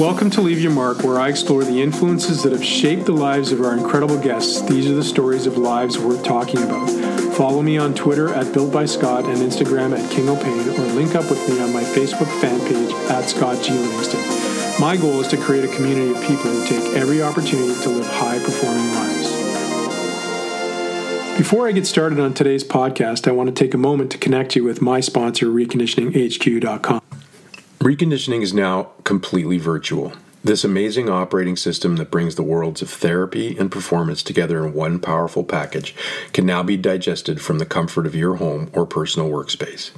Welcome to Leave Your Mark, where I explore the influences that have shaped the lives of our incredible guests. These are the stories of lives worth talking about. Follow me on Twitter at Built by Scott and Instagram at King O'Pain, or link up with me on my Facebook fan page at Scott G. Livingston. My goal is to create a community of people who take every opportunity to live high performing lives. Before I get started on today's podcast, I want to take a moment to connect you with my sponsor, reconditioninghq.com. Reconditioning is now completely virtual. This amazing operating system that brings the worlds of therapy and performance together in one powerful package can now be digested from the comfort of your home or personal workspace.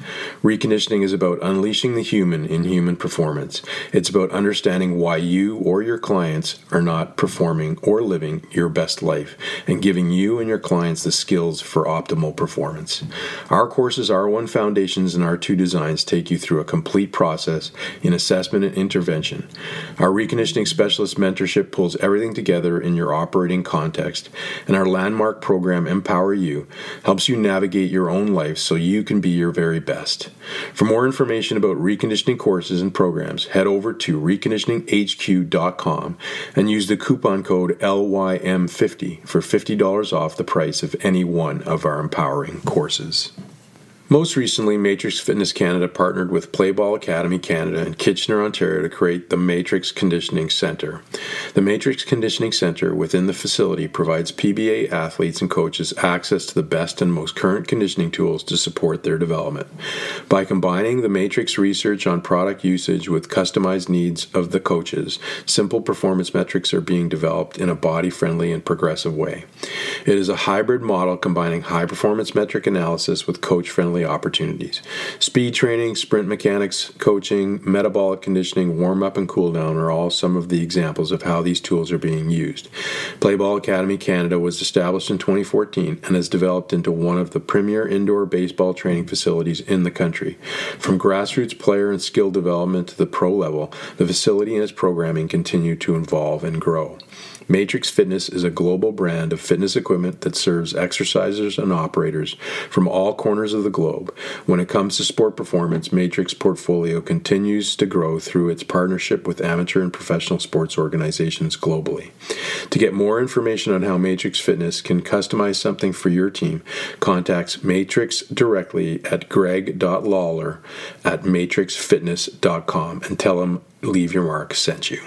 Reconditioning is about unleashing the human in human performance. It's about understanding why you or your clients are not performing or living your best life and giving you and your clients the skills for optimal performance. Our courses R1 Foundations and R2 Designs take you through a complete process in assessment and intervention. Our Reconditioning Specialist Mentorship pulls everything together in your operating context, and our landmark program, Empower You, helps you navigate your own life so you can be your very best. For more information about reconditioning courses and programs, head over to reconditioninghq.com and use the coupon code LYM50 for $50 off the price of any one of our empowering courses. Most recently, Matrix Fitness Canada partnered with Playball Academy Canada in Kitchener, Ontario to create the Matrix Conditioning Centre. The Matrix Conditioning Centre within the facility provides PBA athletes and coaches access to the best and most current conditioning tools to support their development. By combining the Matrix research on product usage with customized needs of the coaches, simple performance metrics are being developed in a body friendly and progressive way. It is a hybrid model combining high performance metric analysis with coach friendly opportunities. Speed training, sprint mechanics, coaching, metabolic conditioning, warm up, and cool down are all some of the examples of how these tools are being used. Playball Academy Canada was established in 2014 and has developed into one of the premier indoor baseball training facilities in the country. From grassroots player and skill development to the pro level, the facility and its programming continue to evolve and grow. Matrix Fitness is a global brand of fitness equipment that serves exercisers and operators from all corners of the globe. When it comes to sport performance, Matrix portfolio continues to grow through its partnership with amateur and professional sports organizations globally. To get more information on how Matrix Fitness can customize something for your team, contact Matrix directly at greg.lawler at matrixfitness.com and tell them Leave Your Mark sent you.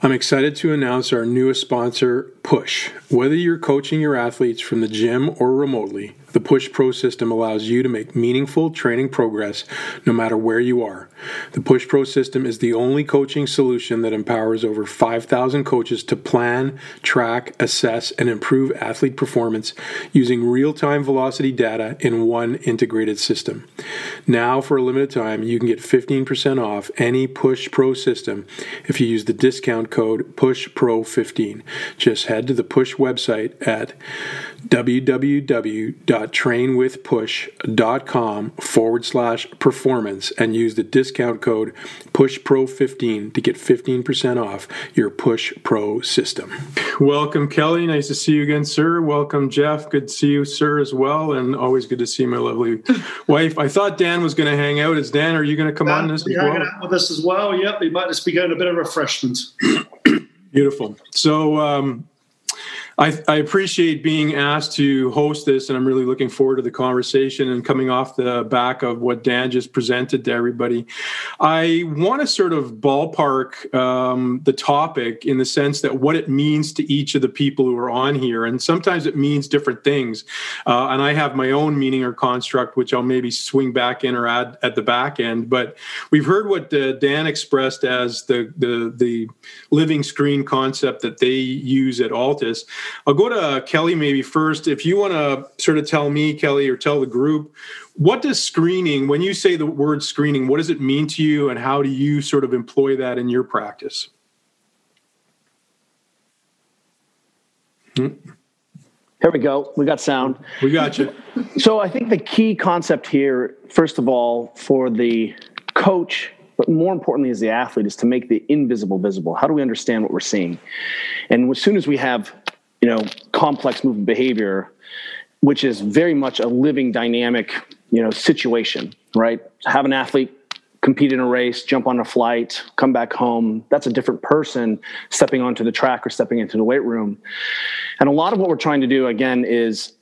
I'm excited to announce our newest sponsor, Push. Whether you're coaching your athletes from the gym or remotely, the Push Pro system allows you to make meaningful training progress no matter where you are. The Push Pro system is the only coaching solution that empowers over 5,000 coaches to plan, track, assess, and improve athlete performance using real time velocity data in one integrated system. Now, for a limited time, you can get 15% off any Push Pro system if you use the discount code PUSHPRO15. Just head to the Push website at www.trainwithpush.com forward slash performance and use the discount code PUSHPRO15 to get 15% off your Push Pro system. Welcome, Kelly. Nice to see you again, sir. Welcome, Jeff. Good to see you, sir, as well. And always good to see my lovely wife. I thought Dan was going to hang out. Is Dan, are you going to come Dan, on this as well? out with us as well. Yep, he might just be getting a bit of refreshment. Beautiful. So, um, I, I, appreciate being asked to host this, and I'm really looking forward to the conversation and coming off the back of what Dan just presented to everybody. I want to sort of ballpark um, the topic in the sense that what it means to each of the people who are on here, and sometimes it means different things. Uh, and I have my own meaning or construct, which I'll maybe swing back in or add at the back end. But we've heard what uh, Dan expressed as the the the living screen concept that they use at Altis. I'll go to Kelly maybe first. If you want to sort of tell me, Kelly, or tell the group, what does screening, when you say the word screening, what does it mean to you and how do you sort of employ that in your practice? Hmm. Here we go. We got sound. We got you. so I think the key concept here, first of all, for the coach but more importantly as the athlete is to make the invisible visible how do we understand what we're seeing and as soon as we have you know complex movement behavior which is very much a living dynamic you know situation right have an athlete compete in a race, jump on a flight, come back home. That's a different person stepping onto the track or stepping into the weight room. And a lot of what we're trying to do again is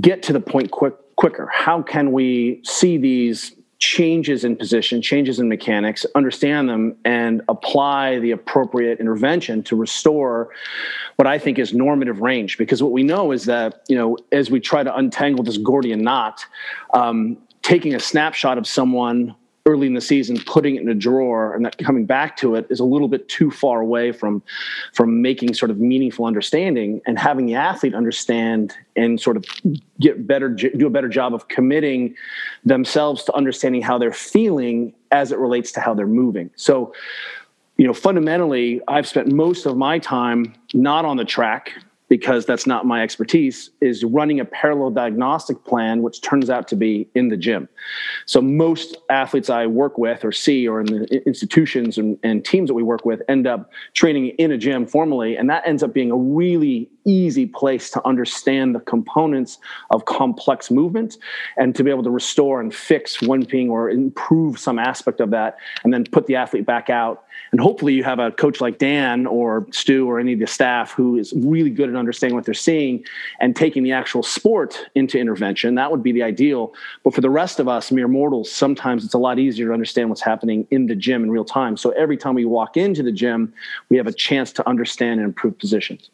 get to the point quick quicker. How can we see these changes in position, changes in mechanics, understand them, and apply the appropriate intervention to restore what I think is normative range. Because what we know is that, you know, as we try to untangle this Gordian knot, um, taking a snapshot of someone early in the season, putting it in a drawer and that coming back to it is a little bit too far away from from making sort of meaningful understanding and having the athlete understand and sort of get better do a better job of committing themselves to understanding how they're feeling as it relates to how they're moving. So you know fundamentally i've spent most of my time not on the track because that's not my expertise, is running a parallel diagnostic plan, which turns out to be in the gym. So most athletes I work with or see or in the institutions and, and teams that we work with end up training in a gym formally, and that ends up being a really easy place to understand the components of complex movement and to be able to restore and fix one thing or improve some aspect of that and then put the athlete back out and hopefully you have a coach like dan or stu or any of the staff who is really good at understanding what they're seeing and taking the actual sport into intervention. That would be the ideal. But for the rest of us mere mortals sometimes it's a lot easier to understand what's happening in the gym in real time. So every time we walk into the gym we have a chance to understand and improve positions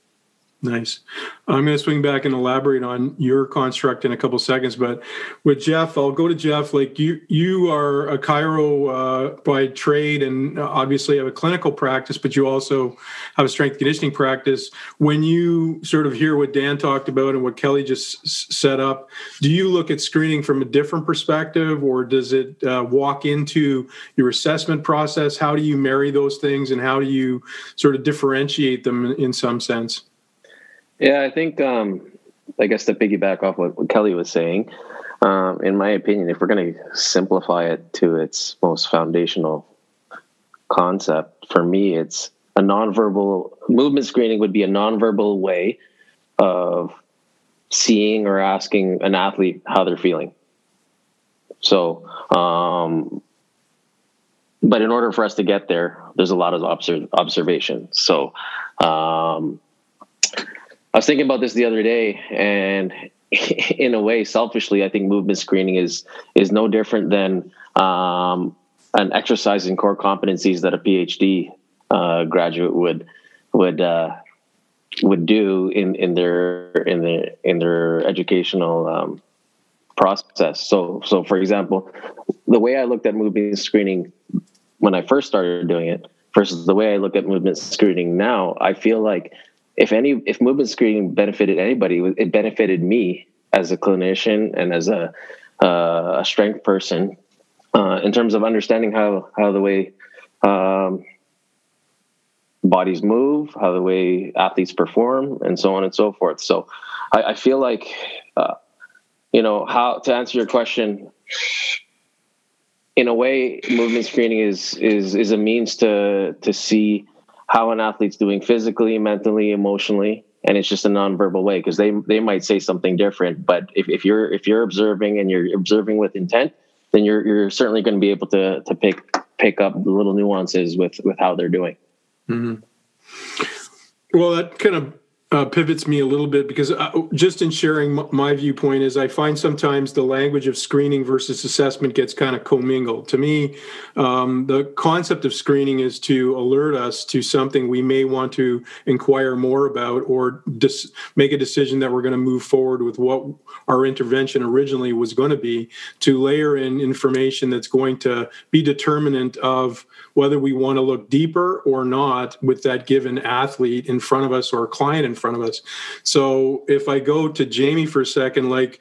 Nice. I'm going to swing back and elaborate on your construct in a couple seconds, but with Jeff, I'll go to Jeff. Like you, you are a chiro uh, by trade, and obviously have a clinical practice, but you also have a strength conditioning practice. When you sort of hear what Dan talked about and what Kelly just set up, do you look at screening from a different perspective, or does it uh, walk into your assessment process? How do you marry those things, and how do you sort of differentiate them in some sense? Yeah, I think um, I guess to piggyback off what, Kelly was saying, um, in my opinion, if we're going to simplify it to its most foundational concept, for me, it's a nonverbal movement screening would be a nonverbal way of seeing or asking an athlete how they're feeling. So, um, but in order for us to get there, there's a lot of observ- observation. So, um, I was thinking about this the other day, and in a way, selfishly, I think movement screening is is no different than um, an exercise in core competencies that a PhD uh, graduate would would uh, would do in in their in their in their educational um, process. So, so for example, the way I looked at movement screening when I first started doing it versus the way I look at movement screening now, I feel like if any if movement screening benefited anybody, it benefited me as a clinician and as a uh, a strength person uh, in terms of understanding how how the way um, bodies move, how the way athletes perform, and so on and so forth. So I, I feel like uh, you know how to answer your question. In a way, movement screening is is is a means to to see how an athlete's doing physically, mentally, emotionally, and it's just a nonverbal way because they they might say something different. But if, if you're if you're observing and you're observing with intent, then you're you're certainly going to be able to to pick pick up the little nuances with with how they're doing. Mm-hmm. Well, that kind of uh, pivots me a little bit because uh, just in sharing my viewpoint is I find sometimes the language of screening versus assessment gets kind of commingled. To me, um, the concept of screening is to alert us to something we may want to inquire more about or dis- make a decision that we're going to move forward with what our intervention originally was going to be to layer in information that's going to be determinant of whether we want to look deeper or not with that given athlete in front of us or client in front of us. So if I go to Jamie for a second, like,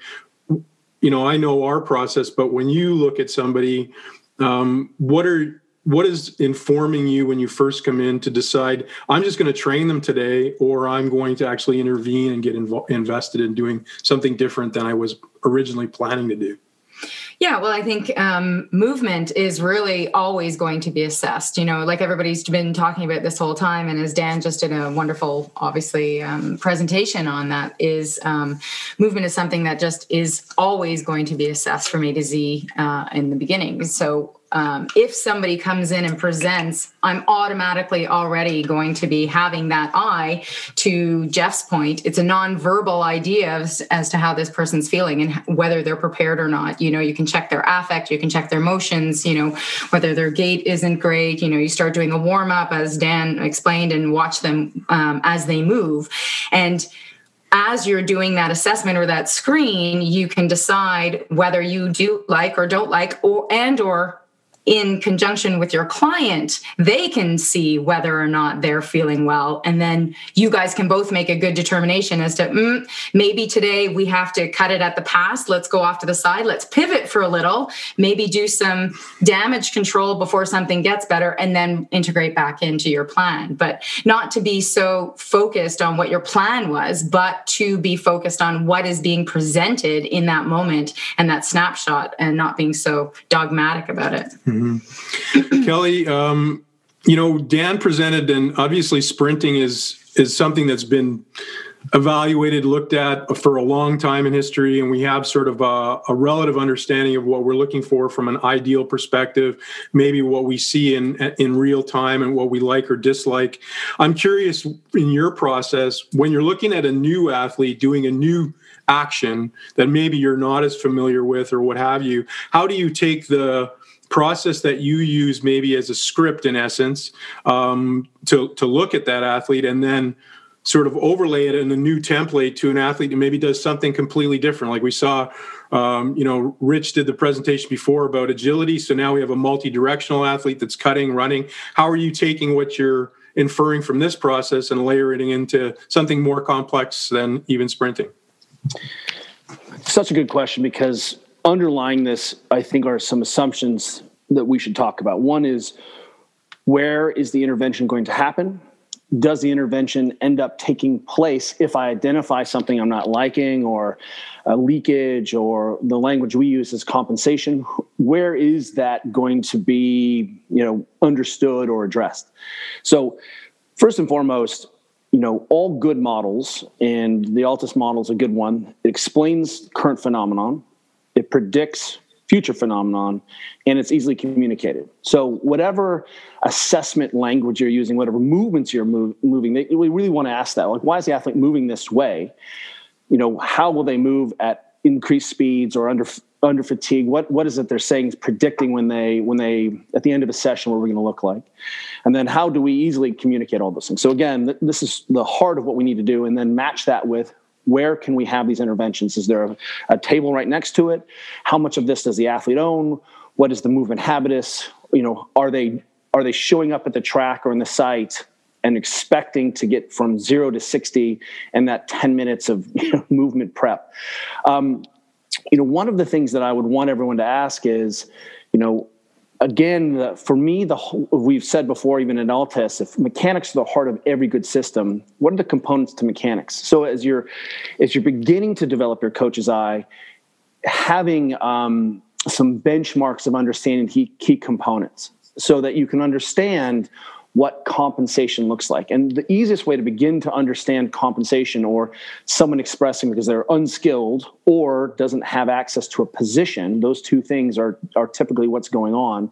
you know, I know our process, but when you look at somebody, um, what are what is informing you when you first come in to decide i'm just going to train them today or i'm going to actually intervene and get invo- invested in doing something different than i was originally planning to do yeah, well, I think um, movement is really always going to be assessed. You know, like everybody's been talking about this whole time, and as Dan just did a wonderful, obviously, um, presentation on that, is um, movement is something that just is always going to be assessed from A to Z uh, in the beginning. So um, if somebody comes in and presents, I'm automatically already going to be having that eye to Jeff's point. It's a non-verbal idea as, as to how this person's feeling and whether they're prepared or not. You know, you can check their affect, you can check their emotions, you know, whether their gait isn't great. You know, you start doing a warm up, as Dan explained, and watch them um, as they move. And as you're doing that assessment or that screen you can decide whether you do like or don't like or and or in conjunction with your client, they can see whether or not they're feeling well. And then you guys can both make a good determination as to mm, maybe today we have to cut it at the pass. Let's go off to the side. Let's pivot for a little, maybe do some damage control before something gets better, and then integrate back into your plan. But not to be so focused on what your plan was, but to be focused on what is being presented in that moment and that snapshot and not being so dogmatic about it. Mm-hmm. Kelly, um, you know, Dan presented, and obviously sprinting is is something that's been evaluated, looked at for a long time in history, and we have sort of a, a, relative understanding of what we're looking for from an ideal perspective, maybe what we see in in real time and what we like or dislike. I'm curious in your process when you're looking at a new athlete doing a new action that maybe you're not as familiar with or what have you. How do you take the process that you use maybe as a script in essence um, to, to look at that athlete and then sort of overlay it in a new template to an athlete who maybe does something completely different. Like we saw um, you know rich did the presentation before about agility. So now we have a multi-directional athlete that's cutting running. How are you taking what you're inferring from this process and layering into something more complex than even sprinting? Such a good question because underlying this, I think, are some assumptions that we should talk about. One is where is the intervention going to happen? Does the intervention end up taking place if I identify something I'm not liking or a leakage or the language we use is compensation? Where is that going to be, you know, understood or addressed? So, first and foremost, you know, all good models, and the Altis model is a good one. It explains current phenomenon it predicts future phenomenon and it's easily communicated. So whatever assessment language you're using whatever movements you're move, moving they, we really want to ask that like why is the athlete moving this way? You know how will they move at increased speeds or under under fatigue? What what is it they're saying is predicting when they when they at the end of a session what we're going to look like? And then how do we easily communicate all those things? So again th- this is the heart of what we need to do and then match that with where can we have these interventions? Is there a, a, table right next to it? How much of this does the athlete own? What is the movement habitus? You know, are they are they showing up at the track or in the site and expecting to get from zero to 60 in that 10 minutes of movement prep? Um, you know, one of the things that I would want everyone to ask is, you know, again, for me, the we've said before, even in Altis, if mechanics are the heart of every good system, what are the components to mechanics? So as you're as you're beginning to develop your coach's eye, having um, some benchmarks of understanding key, key components, so that you can understand what compensation looks like. And the easiest way to begin to understand compensation or someone expressing because they're unskilled or doesn't have access to a position, those two things are, are typically what's going on,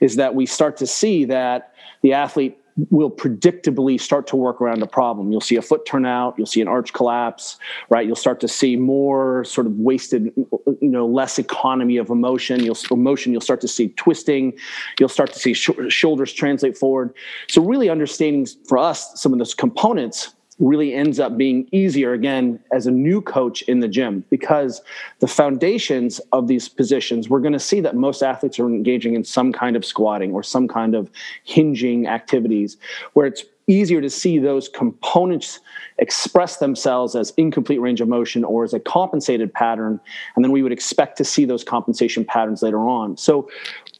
is that we start to see that the athlete will predictably start to work around a problem. You'll see a foot turn out, you'll see an arch collapse, right? You'll start to see more sort of wasted, you know, less economy of emotion. You'll emotion. You'll start to see twisting. You'll start to see sh- shoulders translate forward. So really understanding for us some of those components really ends up being easier again as a new coach in the gym because the foundations of these positions we're going to see that most athletes are engaging in some kind of squatting or some kind of hinging activities where it's easier to see those components express themselves as incomplete range of motion or as a compensated pattern and then we would expect to see those compensation patterns later on. So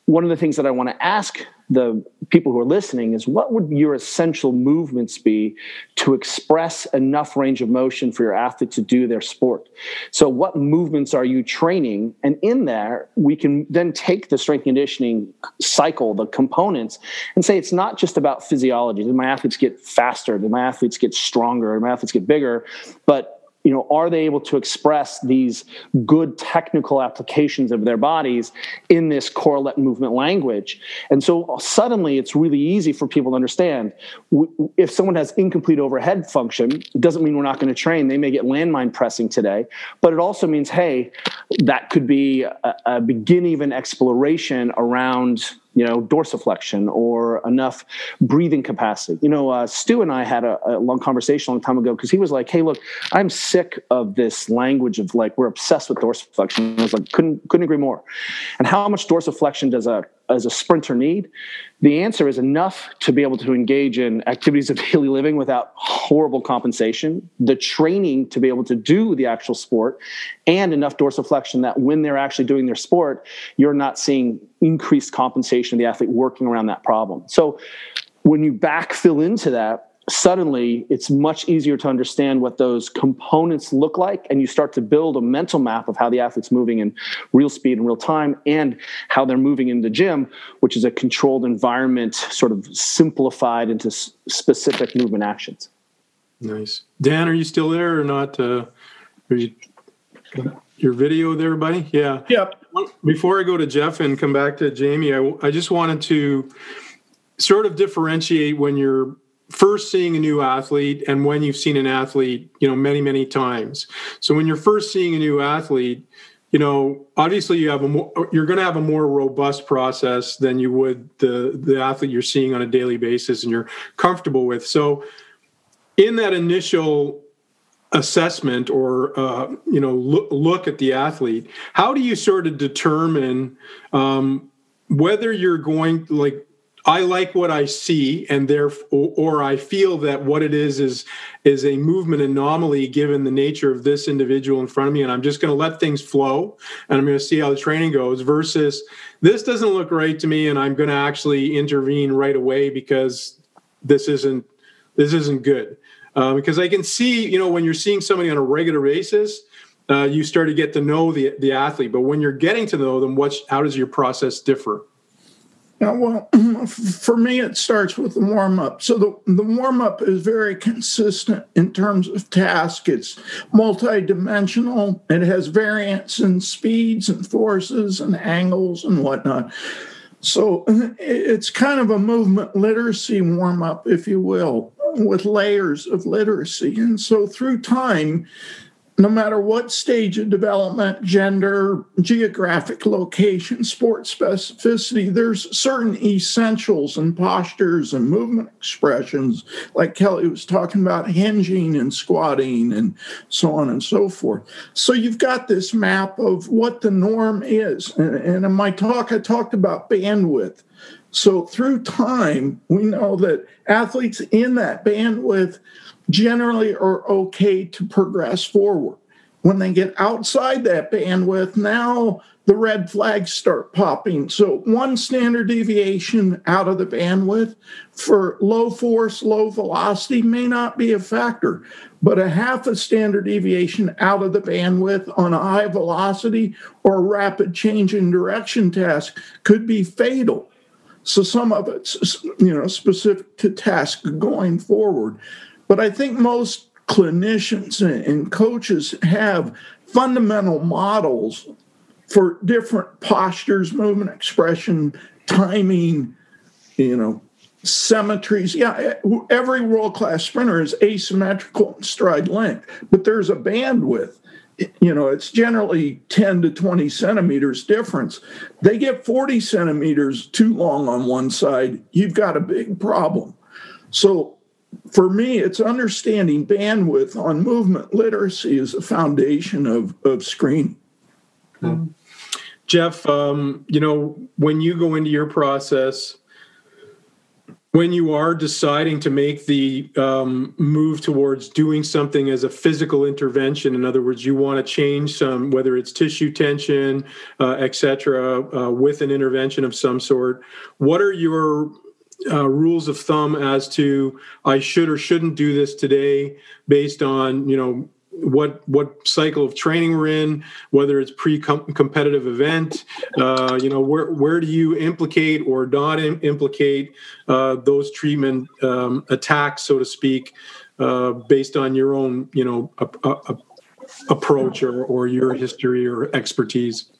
one of the things that i want to ask the people who are listening is what would your essential movements be to express enough range of motion for your athlete to do their sport? So what movements are you training? And in there we can then take the strength conditioning cycle the components and say it's not just about physiology. Did my athletes get faster? Did my athletes get stronger? Did my athletes get bigger? But you know are they able to express these good technical applications of their bodies in this correlate movement language? And so uh, suddenly it's really easy for people to understand if someone has incomplete overhead function it doesn't mean we're not going to train. They may get landmine pressing today but it also means hey that could be a, a beginning of an exploration around you know, dorsiflexion or enough breathing capacity. You know, uh, Stu and I had a, a long conversation a long time ago because he was like, "Hey, look, I'm sick of this language of like we're obsessed with dorsiflexion." I was like, "Couldn't couldn't agree more." And how much dorsiflexion does a as a sprinter need? The answer is enough to be able to engage in activities of daily living without horrible compensation, the training to be able to do the actual sport, and enough dorsiflexion that when they're actually doing their sport, you're not seeing increased compensation of the athlete working around that problem. So when you backfill into that, suddenly it's much easier to understand what those components look like and you start to build a mental map of how the athlete's moving in real speed and real time and how they're moving in the gym which is a controlled environment sort of simplified into s- specific movement actions. Nice. Dan are you still there or not uh, you, your video there buddy? Yeah. Yep. Before i go to jeff and come back to jamie I, I just wanted to sort of differentiate when you're first seeing a new athlete and when you've seen an athlete, you know, many, many times. So when you're first seeing a new athlete, you know, obviously you have a more, you're going to have a more robust process than you would the the athlete you're seeing on a daily basis and you're comfortable with. So in that initial assessment or uh, you know look, look at the athlete, how do you sort of determine um, whether you're going like I like what I see, and therefore, or I feel that what it is is is a movement anomaly given the nature of this individual in front of me, and I'm just going to let things flow, and I'm going to see how the training goes. Versus, this doesn't look right to me, and I'm going to actually intervene right away because this isn't this isn't good. Uh, because I can see, you know, when you're seeing somebody on a regular basis, uh, you start to get to know the the athlete. But when you're getting to know them, what how does your process differ? Yeah, well, for me, it starts with the warm up. So the, the warm up is very consistent in terms of task. It's multidimensional. It has variance in speeds and forces and angles and whatnot. So it's kind of a movement literacy warm up, if you will, with layers of literacy. And so through time, no matter what stage of development, gender, geographic location, sport specificity, there's certain essentials and postures and movement expressions, like Kelly was talking about hinging and squatting and so on and so forth. So you've got this map of what the norm is. And in my talk, I talked about bandwidth. So through time, we know that athletes in that bandwidth generally are okay to progress forward. When they get outside that bandwidth, now the red flags start popping. So, one standard deviation out of the bandwidth for low force, low velocity may not be a factor, but a half a standard deviation out of the bandwidth on a high velocity or rapid change in direction task could be fatal. So, some of it's you know specific to task going forward. But I think most clinicians and coaches have fundamental models for different postures, movement expression, timing, you know, symmetries. Yeah, eh, every world class sprinter is asymmetrical in stride length, but there's a bandwidth. You know, it's generally 10 to 20 centimeters difference. They get 40 centimeters too long on one side, you've got a big problem. So for me, it's understanding bandwidth on movement literacy is the foundation of, of screening. Hmm. Jeff, um, you know, when you go into your process, when you are deciding to make the um, move towards doing something as a physical intervention, in other words, you want to change some, whether it's tissue tension, uh, et cetera, uh, with an intervention of some sort, what are your uh, rules of thumb as to I should or shouldn't do this today based on you know what what cycle of training we're in, whether it's pre-competitive event, uh, you know where where do you implicate or not implicate uh, those treatment um, attacks, so to speak, uh, based on your own you know approach or, or your history or expertise.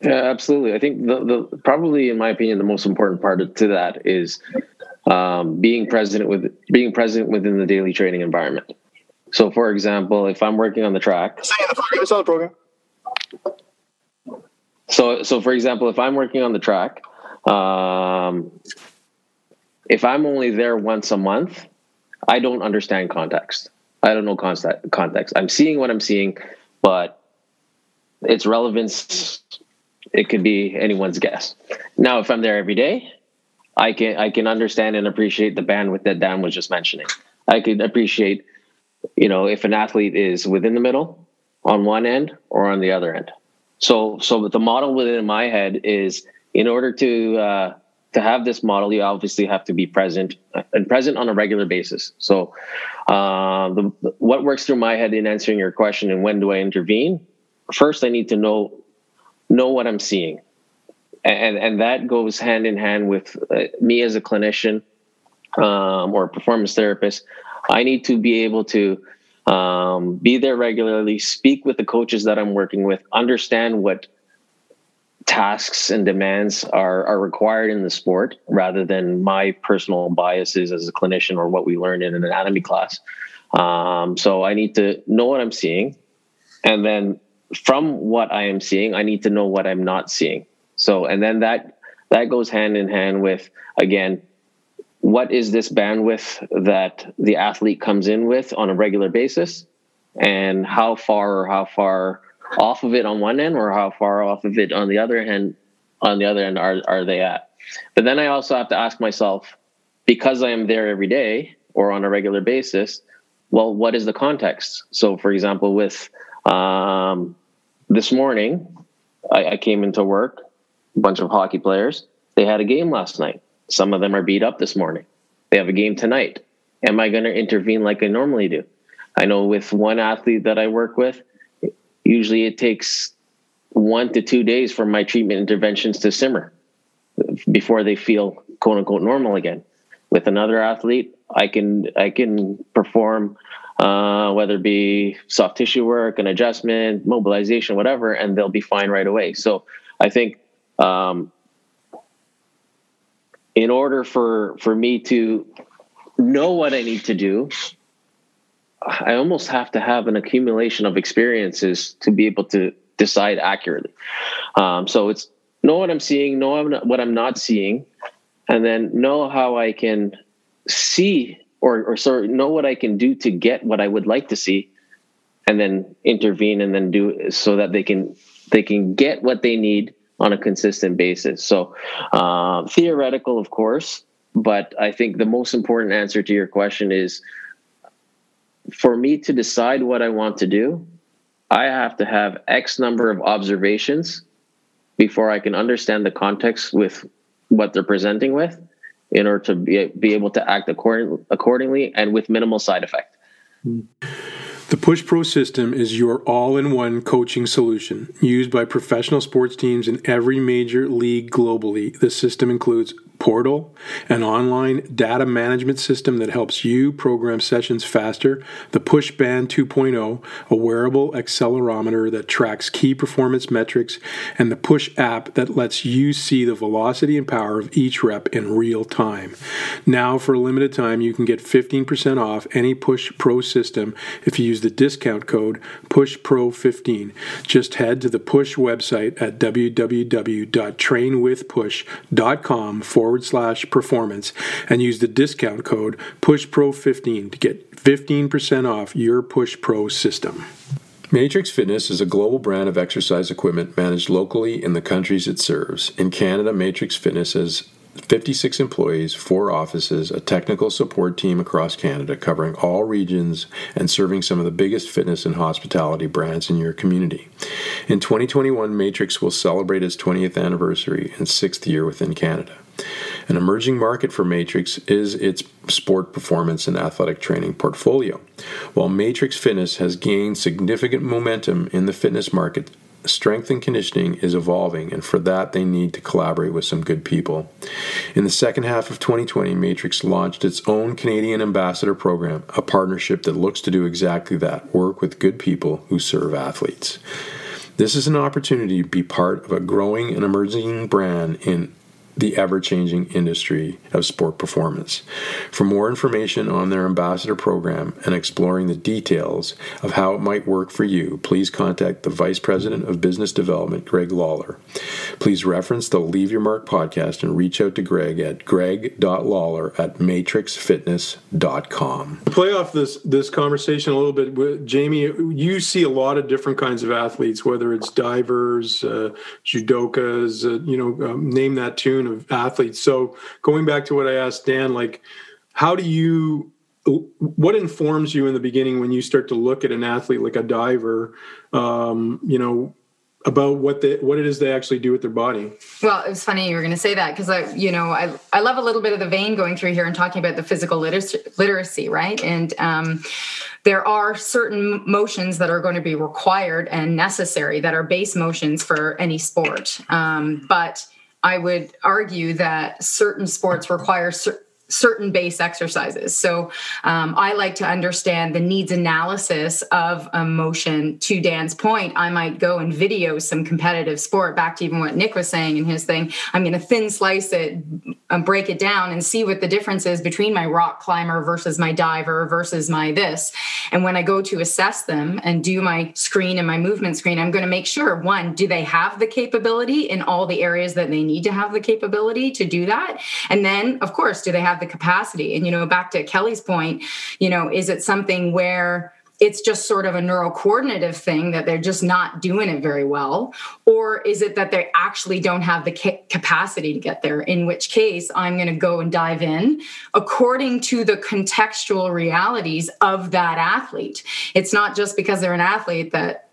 Yeah, absolutely. I think the, the probably, in my opinion, the most important part to that is um, being present with being present within the daily training environment. So, for example, if I'm working on the track, it's on the program. So, so for example, if I'm working on the track, um, if I'm only there once a month, I don't understand context. I don't know context. I'm seeing what I'm seeing, but its relevance it could be anyone's guess. Now, if I'm there every day, I can I can understand and appreciate the bandwidth that Dan was just mentioning. I can appreciate, you know, if an athlete is within the middle on one end or on the other end. So so the model within my head is in order to uh, to have this model, you obviously have to be present and present on a regular basis. So uh, the, what works through my head in answering your question and when do I intervene? First, I need to know know what I'm seeing, and and that goes hand in hand with uh, me as a clinician um, or a performance therapist. I need to be able to um, be there regularly, speak with the coaches that I'm working with, understand what tasks and demands are are required in the sport rather than my personal biases as a clinician or what we learned in an anatomy class. Um, so I need to know what I'm seeing, and then from what I am seeing, I need to know what I'm not seeing. So, and then that that goes hand in hand with again, what is this bandwidth that the athlete comes in with on a regular basis, and how far or how far off of it on one end, or how far off of it on the other hand, on the other end are are they at? But then I also have to ask myself, because I am there every day or on a regular basis, well, what is the context? So, for example, with um, this morning, I, I came into work, a bunch of hockey players. They had a game last night. Some of them are beat up this morning. They have a game tonight. Am I going to intervene like I normally do? I know with one athlete that I work with, usually it takes one to two days for my treatment interventions to simmer before they feel quote unquote normal again. With another athlete, I can I can perform uh, whether it be soft tissue work, an adjustment, mobilization, whatever, and they'll be fine right away. So I think um, in order for for me to know what I need to do, I almost have to have an accumulation of experiences to be able to decide accurately. Um, so it's know what I'm seeing, know what I'm not seeing, and then know how I can see or or sort of know what I can do to get what I would like to see, and then intervene and then do so that they can they can get what they need on a consistent basis. So uh, theoretical, of course, but I think the most important answer to your question is for me to decide what I want to do, I have to have X number of observations before I can understand the context with what they're presenting with in order to be, be able to act according, accordingly and with minimal side effect. Hmm. The Push Pro system is your all in one coaching solution used by professional sports teams in every major league globally. The system includes portal, an online data management system that helps you program sessions faster, the Pushband 2.0, a wearable accelerometer that tracks key performance metrics, and the Push app that lets you see the velocity and power of each rep in real time. Now, for a limited time, you can get 15% off any Push Pro system if you use the discount code PUSHPRO15. Just head to the Push website at www.trainwithpush.com forward forward slash performance and use the discount code PUSHPRO15 to get 15% off your Push Pro system. Matrix Fitness is a global brand of exercise equipment managed locally in the countries it serves. In Canada, Matrix Fitness has 56 employees, four offices, a technical support team across Canada covering all regions and serving some of the biggest fitness and hospitality brands in your community. In 2021, Matrix will celebrate its 20th anniversary and sixth year within Canada. An emerging market for Matrix is its sport performance and athletic training portfolio. While Matrix Fitness has gained significant momentum in the fitness market, strength and conditioning is evolving, and for that, they need to collaborate with some good people. In the second half of 2020, Matrix launched its own Canadian Ambassador Program, a partnership that looks to do exactly that work with good people who serve athletes. This is an opportunity to be part of a growing and emerging brand in the ever changing industry of sport performance. For more information on their ambassador program and exploring the details of how it might work for you, please contact the Vice President of Business Development, Greg Lawler. Please reference the Leave Your Mark podcast and reach out to Greg at greg.lawler at matrixfitness.com. Play off this, this conversation a little bit. With Jamie, you see a lot of different kinds of athletes, whether it's divers, uh, judokas, uh, you know, um, name that tune of athletes. So going back to what I asked Dan, like, how do you what informs you in the beginning when you start to look at an athlete like a diver um, you know about what the what it is they actually do with their body? Well it was funny you were going to say that because i you know I, I love a little bit of the vein going through here and talking about the physical literacy, literacy right? And um, there are certain motions that are going to be required and necessary that are base motions for any sport. Um, but I would argue that certain sports require cer- certain base exercises. So um, I like to understand the needs analysis of emotion. To Dan's point, I might go and video some competitive sport. Back to even what Nick was saying in his thing, I'm going to thin slice it, um, break it down, and see what the difference is between my rock climber versus my diver versus my this. And when I go to assess them and do my screen and my movement screen, I'm going to make sure one, do they have the capability in all the areas that they need to have the capability to do that? And then, of course, do they have have the capacity. And, you know, back to Kelly's point, you know, is it something where it's just sort of a neurocoordinative thing that they're just not doing it very well? Or is it that they actually don't have the ca- capacity to get there? In which case, I'm going to go and dive in according to the contextual realities of that athlete. It's not just because they're an athlete that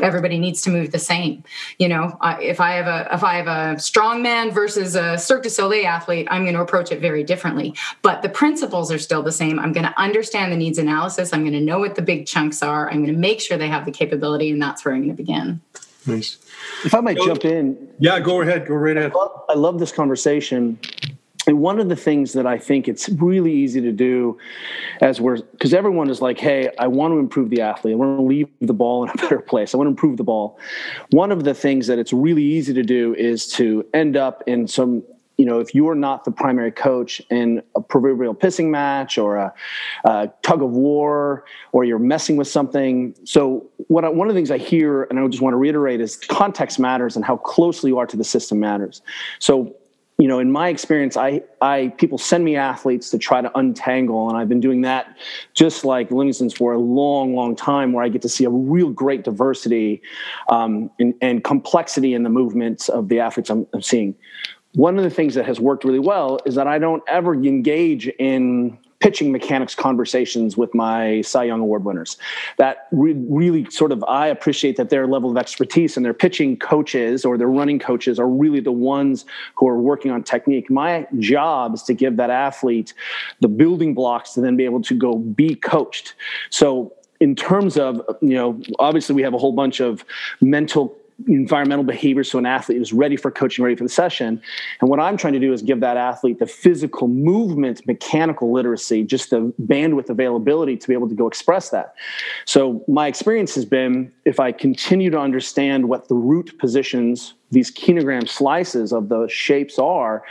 everybody needs to move the same. You know if i have a if i have a strong man versus a cirque du soleil athlete i'm going to approach it very differently. But the principles are still the same. I'm going to understand the needs analysis. I'm going to know what the big chunks are. I'm going to make sure they have the capability and that's where i'm going to begin. Nice. If i might so, jump in. Yeah go ahead. Go right ahead. I love, I love this conversation and one of the things that I think it's really easy to do as we're, because everyone is like, hey, I want to improve the athlete. I want to leave the ball in a better place. I want to improve the ball. One of the things that it's really easy to do is to end up in some, you know, if you're not the primary coach in a proverbial pissing match or a, a tug of war, or you're messing with something. So, what I, one of the things I hear, and I just want to reiterate, is context matters and how closely you are to the system matters. So, you know in my experience i i people send me athletes to try to untangle and i've been doing that just like livingston's for a long long time where i get to see a real great diversity um, and, and, complexity in the movements of the athletes I'm, I'm seeing. One of the things that has worked really well is that i don't ever engage in pitching mechanics conversations with my Cy Young Award winners. That re- really sort of, I appreciate that their level of expertise and their pitching coaches or their running coaches are really the ones who are working on technique. My job is to give that athlete the building blocks to then be able to go be coached. So, in terms of, you know, obviously we have a whole bunch of mental environmental behavior so an athlete is ready for coaching, ready for the session. And what I'm trying to do is give that athlete the physical movement, mechanical literacy, just the bandwidth availability to be able to go express that. So my experience has been if I continue to understand what the root positions these kinogram slices of the shapes are,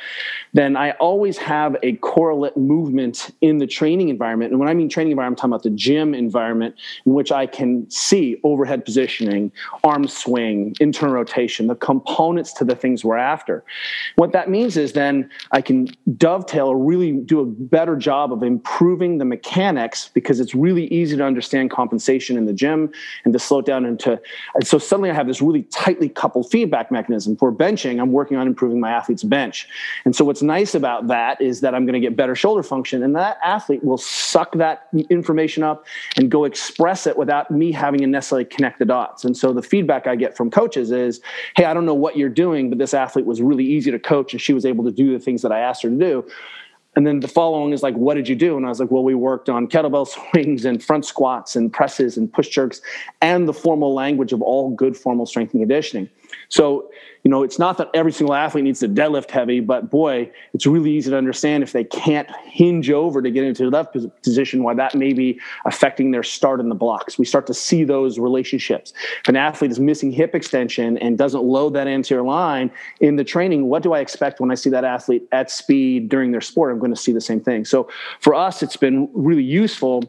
then I always have a correlate movement in the training environment. And when I mean training environment, I'm talking about the gym environment in which I can see overhead positioning, arm swing, internal rotation, the components to the things we're after. What that means is then I can dovetail or really do a better job of improving the mechanics because it's really easy to understand compensation in the gym and to slow it down into. And so suddenly I have this really tightly coupled feedback mechanism mechanism. For benching, I'm working on improving my athlete's bench. And so what's nice about that is that I'm going to get better shoulder function and that athlete will suck that information up and go express it without me having to necessarily connect the dots. And so the feedback I get from coaches is, "Hey, I don't know what you're doing, but this athlete was really easy to coach and she was able to do the things that I asked her to do." and then the following is like, what did you do? And I was like, well, we worked on kettlebell swings and front squats and presses and push jerks and the formal language of all good formal strength and conditioning. So, you know, it's not that every single athlete needs to deadlift heavy, but boy, it's really easy to understand if they can't hinge over to get into the left position, why that may be affecting their start in the blocks. We start to see those relationships. If an athlete is missing hip extension and doesn't load that anterior line in the training, what do I expect when I see that athlete at speed during their sport? I'm going to see the same thing. So for us, it's been really useful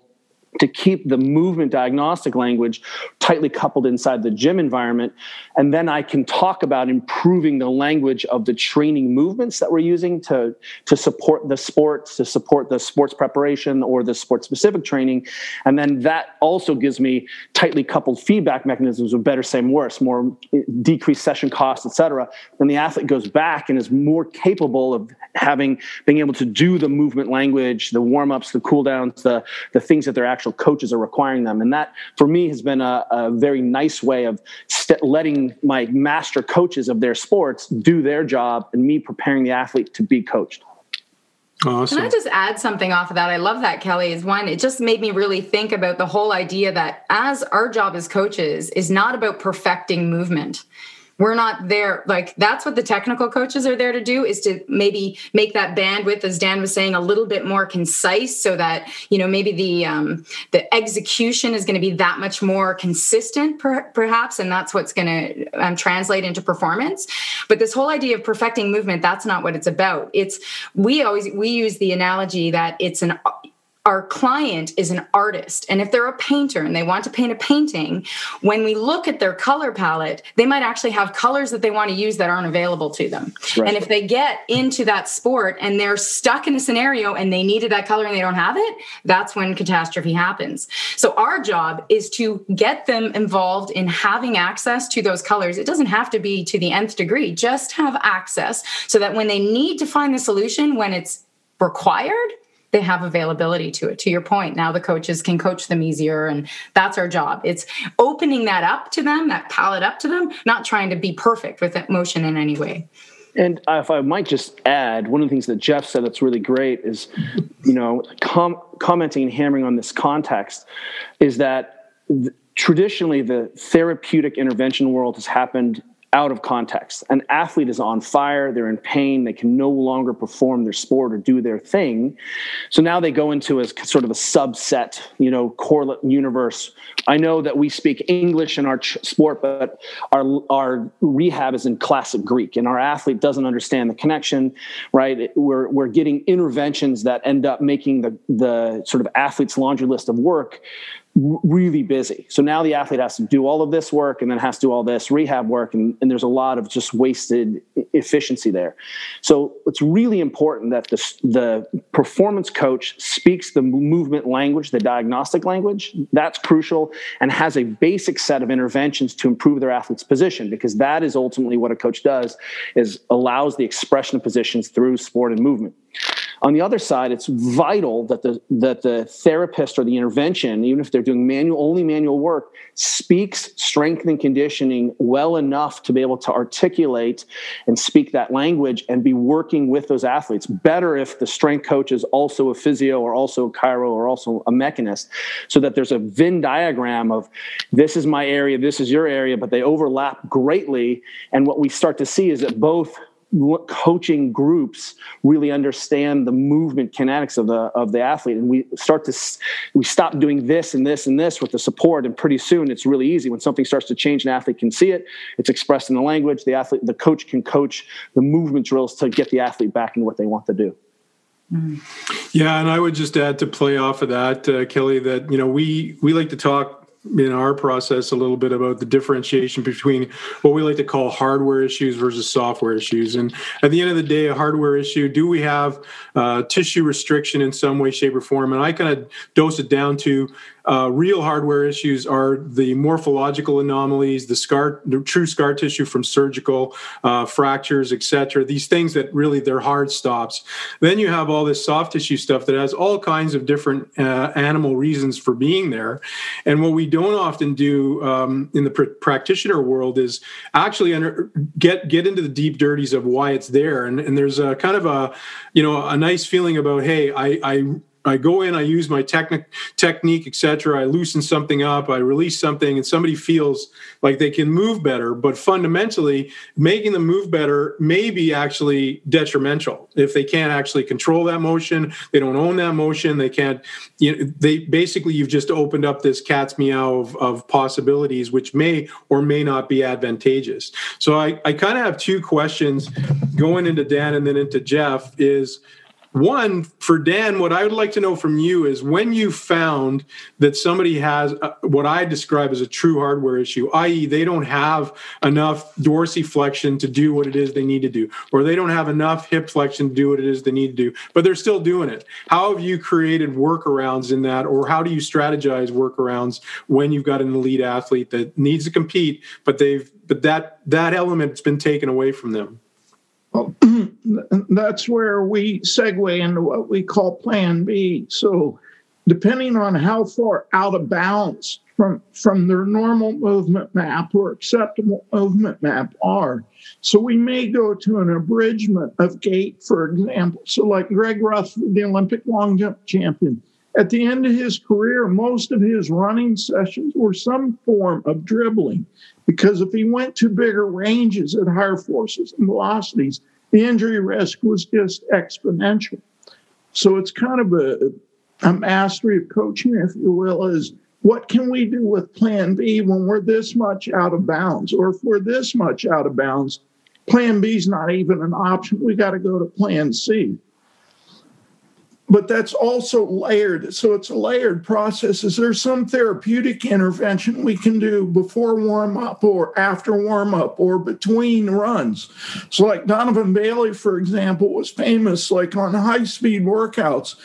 to keep the movement diagnostic language tightly coupled inside the gym environment. And then I can talk about improving the language of the training movements that we're using to, to support the sports, to support the sports preparation or the sport specific training. And then that also gives me tightly coupled feedback mechanisms of better, same, worse, more decreased session costs, et cetera. Then the athlete goes back and is more capable of having, being able to do the movement language, the warm ups, the cool downs, the, the things that they're actual coaches are requiring them. And that, for me, has been a, a very nice way of st- letting my master coaches of their sports do their job and me preparing the athlete to be coached. Awesome. Can I just add something off of that? I love that, Kelly. Is one, it just made me really think about the whole idea that as our job as coaches is not about perfecting movement we're not there like that's what the technical coaches are there to do is to maybe make that bandwidth as dan was saying a little bit more concise so that you know maybe the um, the execution is going to be that much more consistent per, perhaps and that's what's going to um, translate into performance. But this whole idea of perfecting movement that's not what it's about. It's we always we use the analogy that it's an our client is an artist and if they're a painter and they want to paint a painting when we look at their color palette they might actually have colors that they want to use that aren't available to them. Right. and if they get into that sport and they're stuck in a scenario and they needed that color and they don't have it that's when catastrophe happens. So our job is to get them involved in having access to those colors. It doesn't have to be to the nth degree. Just have access so that when they need to find the solution when it's required they have availability to it. To your point, now the coaches can coach them easier, and that's our job. It's opening that up to them, that palette up to them, not trying to be perfect with that motion in any way. And if I might just add, one of the things that Jeff said that's really great is, you know, com- commenting and hammering on this context is that th- traditionally the therapeutic intervention world has happened out of context. An athlete is on fire, they're in pain, they can no longer perform their sport or do their thing. So now they go into a sort of a subset, you know, correlate universe. I know that we speak English in our ch- sport, but our our rehab is in classic Greek, and our athlete doesn't understand the connection, right? We're we're getting interventions that end up making the the sort of athlete's laundry list of work really busy. So now the athlete has to do all of this work and then has to do all this rehab work. And, and, there's a lot of just wasted efficiency there. So it's really important that the, the performance coach speaks the movement language, the diagnostic language. That's crucial and has a basic set of interventions to improve their athlete's position because that is ultimately what a coach does is allows the expression of positions through sport and movement. On the other side, it's vital that the that the therapist or the intervention, even if they're doing manual only manual work, speaks strength and conditioning well enough to be able to articulate and speak that language and be working with those athletes. Better if the strength coach is also a physio or also a chiro or also a mechanist, so that there's a Venn diagram of this is my area, this is your area, but they overlap greatly. And what we start to see is that both coaching groups really understand the movement kinetics of the of the athlete. And we start to we stop doing this and this and this with the support and pretty soon it's really easy. When something starts to change an athlete can see it it's expressed in the language the athlete the coach can coach the movement drills to get the athlete back in what they want to do. Yeah and i would just add to play off of that uh, kelly that you know we we like to talk in our process a little bit about the differentiation between what we like to call hardware issues versus software issues. And at the end of the day, a hardware issue, do we have uh, tissue restriction in some way, shape, or form? And I kind of dose it down to Uh, real hardware issues are the morphological anomalies, the scar, the true scar tissue from surgical uh, fractures, etc. These things that really they're hard stops. Then you have all this soft tissue stuff that has all kinds of different uh, animal reasons for being there. And what we don't often do um, in the pr- practitioner world is actually under, get get into the deep dirties of why it's there. And, and there's a kind of a you know a nice feeling about hey I, I I go in, I use my technique, technique, etc. I loosen something up, I release something, and somebody feels like they can move better. But fundamentally, making them move better may be actually detrimental if they can't actually control that motion. They don't own that motion. They can't. You know, they basically you've just opened up this cat's meow of, of possibilities, which may or may not be advantageous. So I, I kind of have two questions going into Dan and then into Jeff. Is one, for Dan, what I would like to know from you is when you found that somebody has a, what I describe as a true hardware issue, i.e., they don't have enough dorsiflexion to do what it is they need to do, or they don't have enough hip flexion to do what it is they need to do, but they're still doing it. How have you created workarounds in that, or how do you strategize workarounds when you've got an elite athlete that needs to compete, but they've but that that element's been taken away from them? That's where we segue into what we call Plan B. So, depending on how far out of bounds from from their normal movement map or acceptable movement map are. So we may go to an abridgment of gait, for example. So like Greg Rutherford, the Olympic long jump champion, at the end of his career, most of his running sessions were some form of dribbling because if he went to bigger ranges at higher forces and velocities, the injury risk was just exponential. So it's kind of a, a mastery of coaching, if you will, is what can we do with plan B when we're this much out of bounds? Or if we're this much out of bounds, plan B is not even an option. We got to go to plan C but that's also layered. So it's a layered process. Is there some therapeutic intervention we can do before warm up or after warm up or between runs? So, like Donovan Bailey, for example, was famous like on high speed workouts.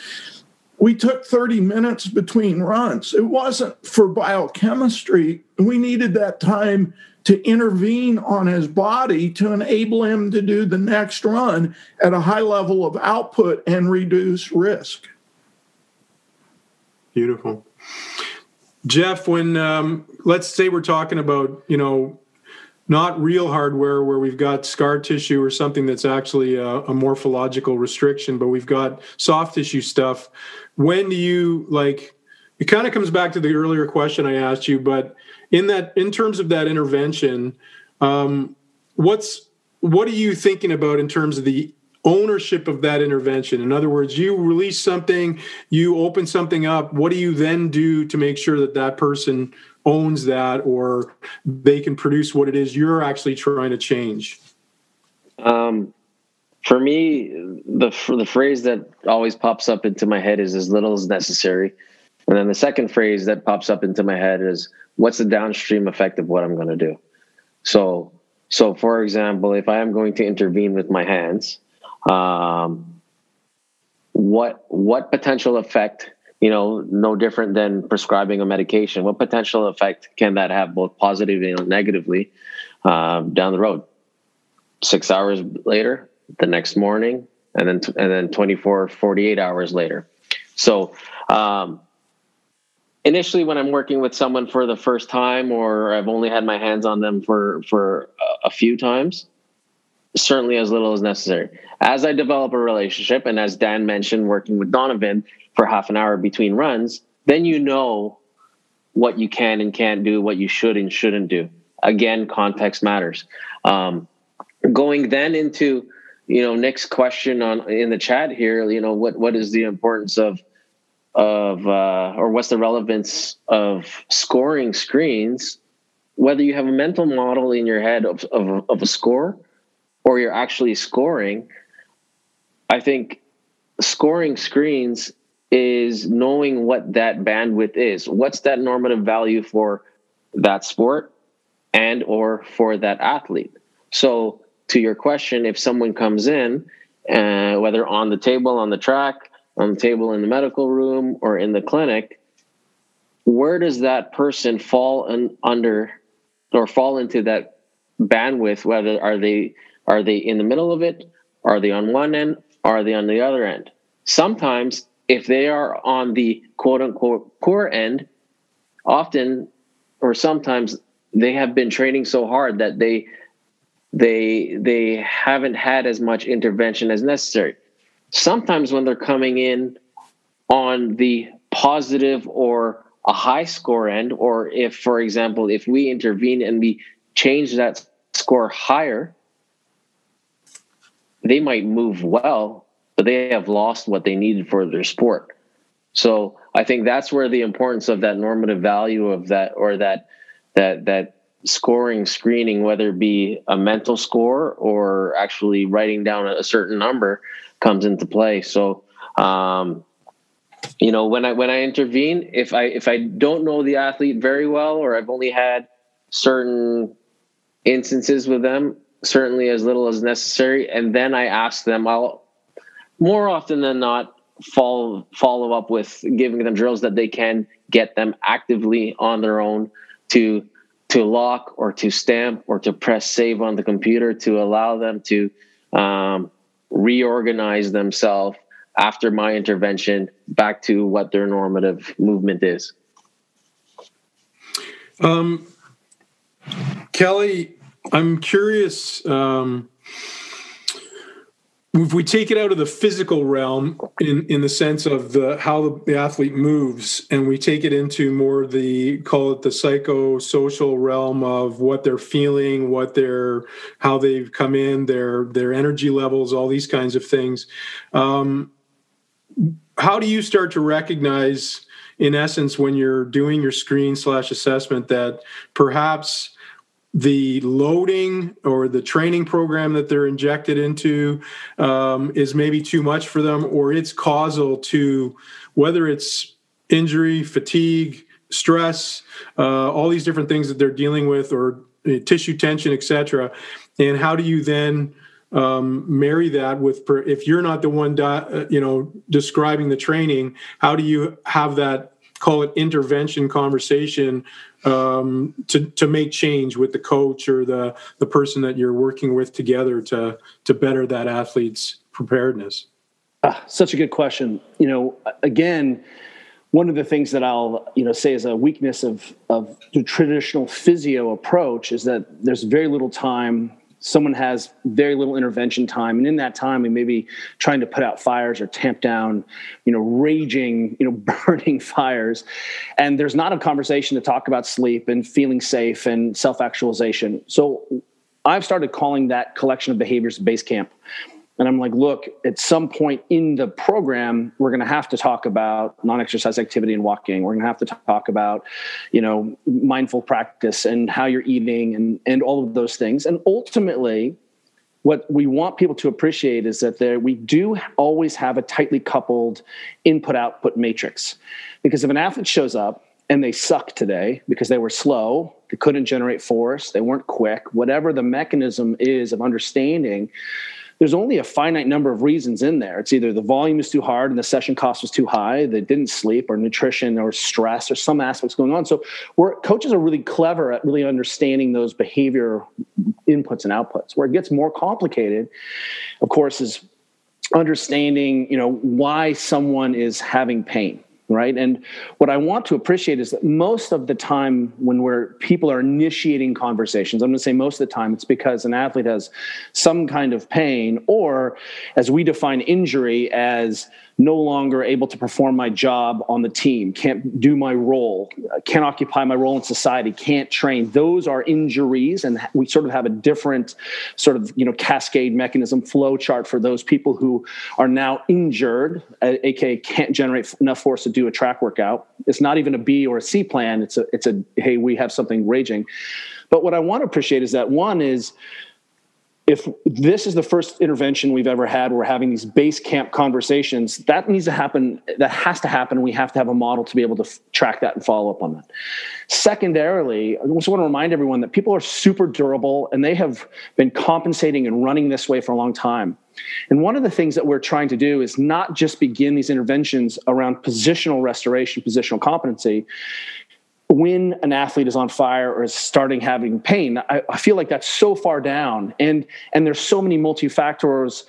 We took 30 minutes between runs. It wasn't for biochemistry. We needed that time to intervene on his body to enable him to do the next run at a high level of output and reduce risk. Beautiful. Jeff, when um, let's say we're talking about, you know, not real hardware where we've got scar tissue or something that's actually a, a morphological restriction, but we've got soft tissue stuff. When do you like? It kind of comes back to the earlier question I asked you, but in that in terms of that intervention um, what's what are you thinking about in terms of the ownership of that intervention? In other words you release something you open something up what do you then do to make sure that that person owns that or they can produce what it is you're actually trying to change? Um, for me the the phrase that always pops up into my head is as little as necessary and then the second phrase that pops up into my head is what's the downstream effect of what I'm going to do? So, so for example, if I am going to intervene with my hands, um, what what potential effect? You know, no different than prescribing a medication. What potential effect can that have, both positively and negatively, um, down the road? Six hours later, the next morning, and then and then 24, 48 hours later. So um, initially when i'm working with someone for the first time or i've only had my hands on them for for a few times certainly as little as necessary. As i develop a relationship and as dan mentioned working with donovan for half an hour between runs then you know what you can and can't do what you should and shouldn't do. Again context matters. Um, going then into you know nick's question on in the chat here you know what what is the importance of of uh, or what's the relevance of scoring screens whether you have a mental model in your head of, of, of a score or you're actually scoring i think scoring screens is knowing what that bandwidth is. What's that normative value for that sport and or for that athlete? So to your question if someone comes in uh, whether on the table on the track on the table in the medical room or in the clinic, where does that person fall under or fall into that bandwidth? Whether are they are they in the middle of it? Are they on one end? Are they on the other end? Sometimes, if they are on the quote unquote poor end, often or sometimes they have been training so hard that they they they haven't had as much intervention as necessary. Sometimes when they're coming in on the positive or a high score end, or if, for example, if we intervene and we change that score higher, they might move well, but they have lost what they needed for their sport. So I think that's where the importance of that normative value of that or that that that scoring screening, whether it be a mental score or actually writing down a certain number, comes into play. So um, you know when i when i intervene if i if i don't know the athlete very well or i've only had certain instances with them certainly as little as necessary and then i ask them i'll more often than not follow follow up with giving them drills that they can get them actively on their own to to lock or to stamp or to press save on the computer to allow them to um, reorganize themselves after my intervention back to what their normative movement is. Um, Kelly, I'm curious. Um, if we take it out of the physical realm in, in the sense of the how the athlete moves and we take it into more the call it the psychosocial realm of what they're feeling what they're how they've come in their their energy levels all these kinds of things um, how do you start to recognize in essence when you're doing your screen slash assessment that perhaps the loading or the training program that they're injected into um, is maybe too much for them or it's causal to whether it's injury fatigue stress uh, all these different things that they're dealing with or uh, tissue tension etc and how do you then um, marry that with if you're not the one uh, you know describing the training how do you have that call it intervention conversation um, to to make change with the coach or the the person that you're working with together to to better that athlete's preparedness? Ah, such a good question. You know again one of the things that I'll you know say is a weakness of of the traditional physio approach is that there's very little time someone has very little intervention time. And in that time we may be trying to put out fires or tamp down you know raging you know burning fires. And there's not a conversation to talk about sleep and feeling safe and self-actualization. So i've started calling that collection of behaviors base camp and I'm like, look, at some point in the program, we're going to have to talk about non-exercise activity and walking. We're going to have to talk about, you know, mindful practice and how you're eating and and all of those things. And ultimately, what we want people to appreciate is that there we do always have a tightly coupled input output matrix. Because if an athlete shows up and they suck today because they were slow, they couldn't generate force, they weren't quick, whatever the mechanism is of understanding there's only a finite number of reasons in there. It's either the volume is too hard and the session cost was too high, they didn't sleep, or nutrition, or stress, or some aspects going on. So, we're, coaches are really clever at really understanding those behavior inputs and outputs. Where it gets more complicated, of course, is understanding you know why someone is having pain right? And what i want to appreciate is that most of the time when we're people are initiating conversations i'm going to say most of the time it's because an athlete has some kind of pain or as we define injury as no longer able to perform my job on the team, can't do my role, uh, can't occupy my role in society, can't train. Those are injuries, and we sort of have a different sort of you know cascade mechanism flow chart for those people who are now injured, aka can't generate enough force to do a track workout. It's not even a B or a C plan. It's a it's a hey we have something raging. But what I want to appreciate is that one is if this is the first intervention we've ever had we're having these base camp conversations that needs to happen that has to happen. We have to have a model to be able to f- track that and follow up on that. Secondarily i just want to remind everyone that people are super durable and they have been compensating and running this way for a long time. And one of the things that we're trying to do is not just begin these interventions around positional restoration, positional competency, when an athlete is on fire or is starting having pain I, I, feel like that's so far down and and there's so many multifactors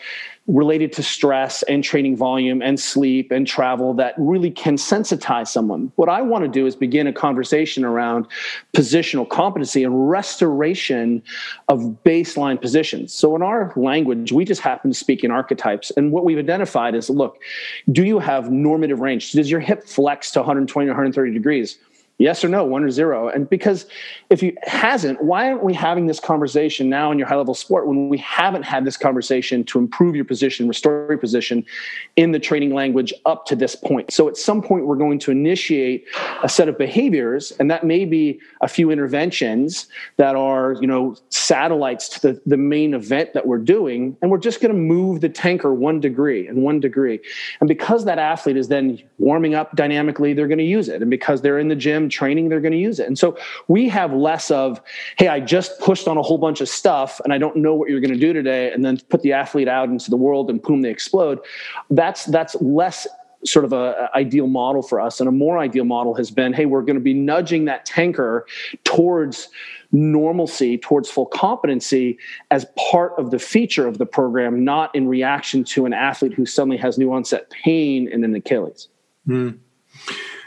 related to stress and training volume and sleep and travel that really can sensitize someone. What I want to do is begin a conversation around positional competency and restoration of baseline positions. So, in our language, we just happen to speak in archetypes. And what we've identified is look, do you have normative range? Does your hip flex to 120 or 130 degrees? Yes or no, one or zero. And because if you hasn't, why aren't we having this conversation now in your high level sport when we haven't had this conversation to improve your position, restore your position in the training language up to this point? So at some point, we're going to initiate a set of behaviors, and that may be a few interventions that are, you know, satellites to the, the main event that we're doing. And we're just going to move the tanker one degree and one degree. And because that athlete is then warming up dynamically, they're going to use it. And because they're in the gym, training, they're going to use it. And so we have less of, hey, I just pushed on a whole bunch of stuff and I don't know what you're going to do today, and then put the athlete out into the world and boom, they explode. That's that's less sort of a, a, ideal model for us and a more ideal model has been hey we're going to be nudging that tanker towards normalcy towards full competency as part of the feature of the program not in reaction to an athlete who suddenly has new onset pain in an achilles mm.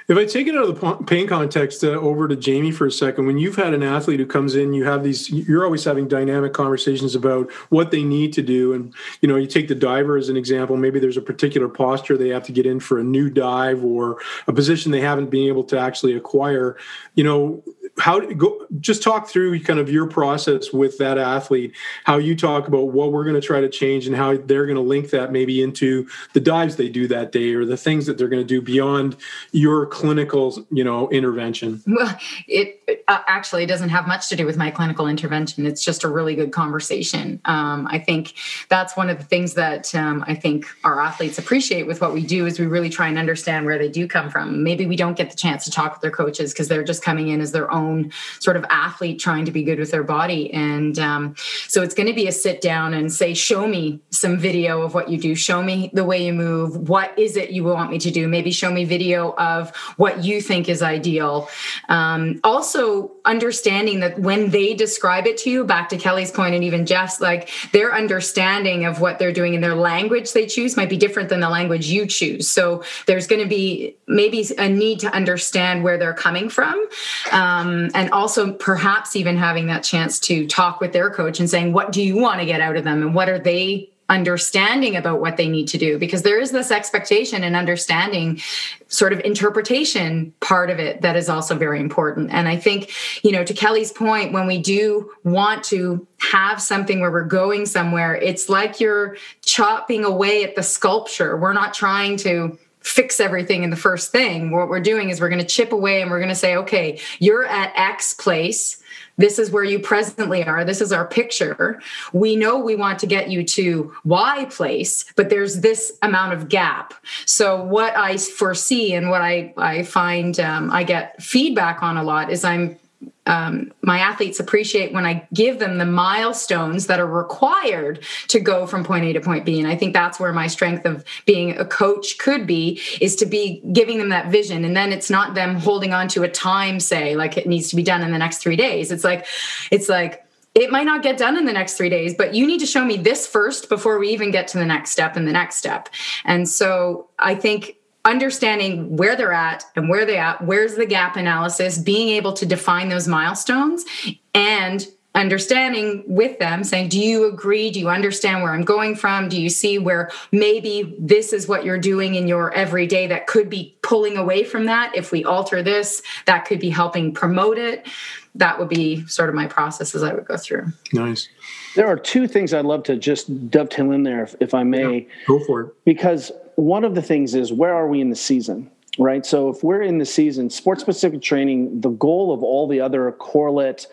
If I take it out of the pain context uh, over to Jamie for a second, when you've had an athlete who comes in, you have these, you're always having dynamic conversations about what they need to do. And, you know, you take the diver as an example, maybe there's a particular posture they have to get in for a new dive or a position they haven't been able to actually acquire. You know, how go just talk through kind of your process with that athlete how you talk about what we're going to try to change and how they're going to link that maybe into the dives they do that day or the things that they're going to do beyond your clinical you know intervention. Well it uh, actually doesn't have much to do with my clinical intervention. It's just a really good conversation. Um, i think that's one of the things that um, i think our athletes appreciate with what we do is we really try and understand where they do come from. Maybe we don't get the chance to talk with their coaches because they're just coming in as their own own sort of athlete trying to be good with their body. And um, so it's going to be a sit down and say, show me some video of what you do. Show me the way you move. What is it you want me to do? Maybe show me video of what you think is ideal. Um, also, understanding that when they describe it to you, back to Kelly's point and even Jeff's, like their understanding of what they're doing and their language they choose might be different than the language you choose. So there's going to be maybe a need to understand where they're coming from. Um, and also perhaps even having that chance to talk with their coach and saying, what do you want to get out of them? And what are they understanding about what they need to do because there is this expectation and understanding sort of interpretation part of it that is also very important and i think you know to kelly's point when we do want to have something where we're going somewhere it's like you're chopping away at the sculpture we're not trying to fix everything in the first thing. What we're doing is we're going to chip away and we're going to say, okay, you're at X place. This is where you presently are. This is our picture. We know we want to get you to Y place, but there's this amount of gap. So, what I foresee and what I, I find um, I get feedback on a lot is I'm um, my athletes appreciate when I give them the milestones that are required to go from point A to point B. And I think that's where my strength of being a coach could be is to be giving them that vision. And then it's not them holding on to a time, say, like it needs to be done in the next three days. It's like, it's like, it might not get done in the next three days, but you need to show me this first before we even get to the next step and the next step. And so I think understanding where they're at and where they at where's the gap analysis being able to define those milestones and understanding with them saying do you agree? Do you understand where i'm going from? Do you see where maybe this is what you're doing in your everyday that could be pulling away from that? If we alter this that could be helping promote it. That would be sort of my process as i would go through. Nice. There are two things i'd love to just dovetail in there if, if i may. Yeah, go for it. Because one of the things is where are we in the season? Right. So if we're in the season, sports specific training, the goal of all the other correlate,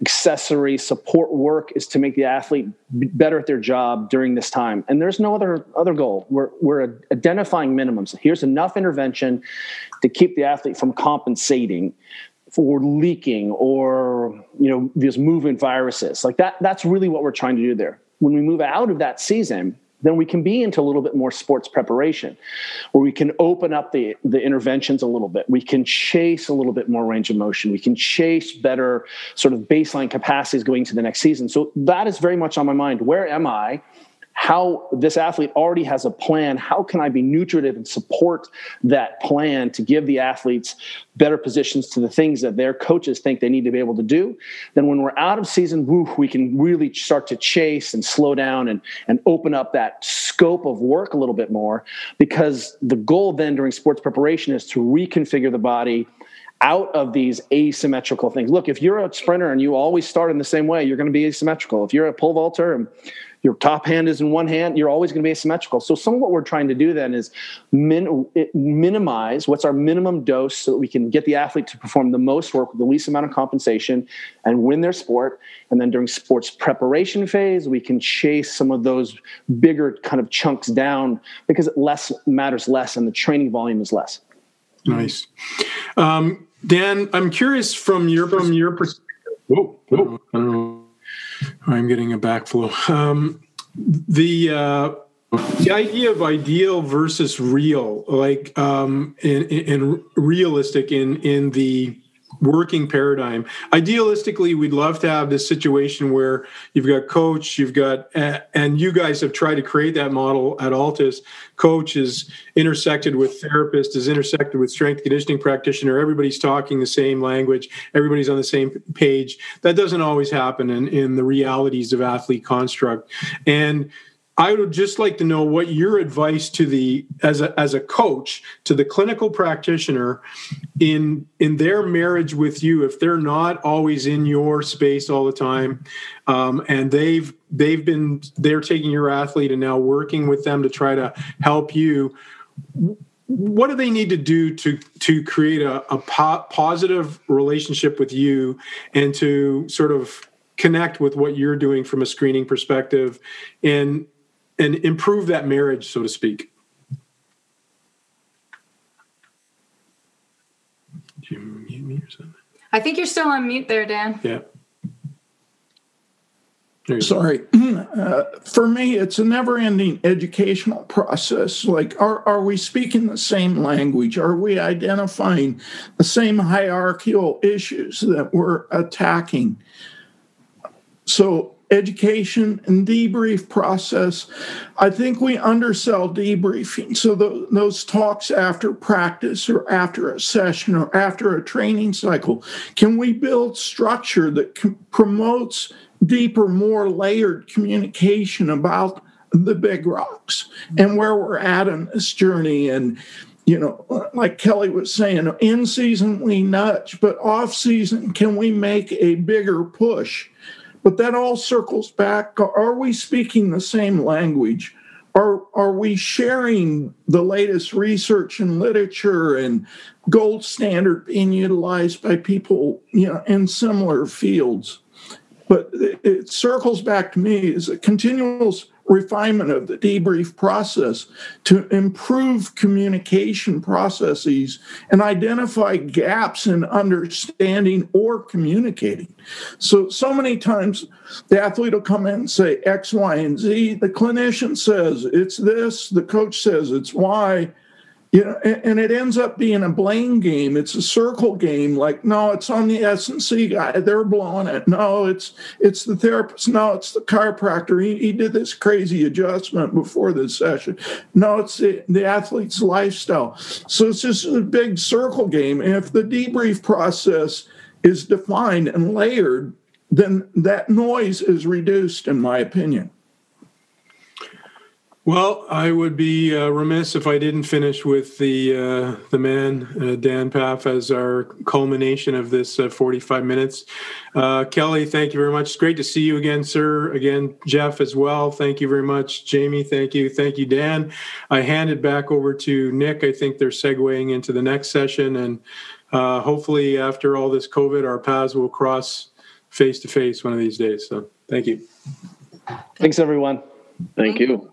accessory, support work is to make the athlete better at their job during this time. And there's no other other goal. We're we're identifying minimums. Here's enough intervention to keep the athlete from compensating for leaking or you know these movement viruses. Like that, that's really what we're trying to do there. When we move out of that season, then we can be into a little bit more sports preparation where we can open up the, the interventions a little bit. We can chase a little bit more range of motion. We can chase better sort of baseline capacities going to the next season. So that is very much on my mind. Where am I? How this athlete already has a plan how can i be nutritive and support that plan to give the athletes better positions to the things that their coaches think they need to be able to do then when we're out of season woo, we can really start to chase and slow down and, and open up that scope of work a little bit more because the goal then during sports preparation is to reconfigure the body out of these asymmetrical things. Look, if you're a sprinter and you always start in the same way, you're going to be asymmetrical. If you're a pole vaulter and your top hand is in one hand, you're always going to be asymmetrical. So some of what we're trying to do then is min- minimize what's our minimum dose so that we can get the athlete to perform the most work with the least amount of compensation and win their sport. And then during sports preparation phase, we can chase some of those bigger kind of chunks down because it less matters less and the training volume is less. Nice. Um, Dan, I'm curious from your from your perspective. Whoa, whoa, I don't know. I'm getting a backflow. Um, the uh, the idea of ideal versus real, like um, and, and realistic in in the working paradigm. Idealistically, we'd love to have this situation where you've got coach, you've got, and you guys have tried to create that model at Altis. Coach is intersected with therapist, is intersected with strength conditioning practitioner. Everybody's talking the same language, everybody's on the same page. That doesn't always happen in, in the realities of athlete construct. And I would just like to know what your advice to the as a as a coach to the clinical practitioner in in their marriage with you if they're not always in your space all the time um, and they've they've been they're taking your athlete and now working with them to try to help you what do they need to do to to create a, a po- positive relationship with you and to sort of connect with what you're doing from a screening perspective? And and improve that marriage, so to speak. Did you mute me or something? I think you're still on mute there, Dan. Yeah. Sorry. Uh, for me, it's a never ending educational process. Like, are, are we speaking the same language? Are we identifying the same hierarchical issues that we're attacking? So, education and debrief process. I think we undersell debriefing. So the, those talks after practice or after a session or after a training cycle, can we build structure that promotes deeper, more layered communication about the big rocks and where we're at in this journey and you know, like Kelly was saying, in season we nudge, but off season, can we make a bigger push? But that all circles back are we speaking the same language? Are, are we sharing the latest research and literature and gold standard being utilized by people you know in similar fields? But it, circles back to me as a continuous refinement of the debrief process to improve communication processes and identify gaps in understanding or communicating. So, so many times the athlete will come in and say X, Y, and Z. The clinician says it's this, the coach says it's Y you know, and, and, it ends up being a blame game. It's a circle game. Like, no, it's on the S&C guy. They're blowing it. No, it's it's the therapist. No, it's the chiropractor. He, he did this crazy adjustment before this session. No, it's the, the athlete's lifestyle. So it's just a big circle game. And if the debrief process is defined and layered, then that noise is reduced, in my opinion. Well, I would be uh, remiss if I didn't finish with the uh, the man uh, Dan Pfaff as our culmination of this uh, 45 minutes. Uh, Kelly, thank you very much. It's great to see you again, sir. Again, Jeff as well. Thank you very much. Jamie, thank you. Thank you, Dan. I hand it back over to Nick. I think they're segueing into the next session, and uh, hopefully, after all this COVID, our paths will cross face to face one of these days. So, thank you. Thanks, everyone. Thank you.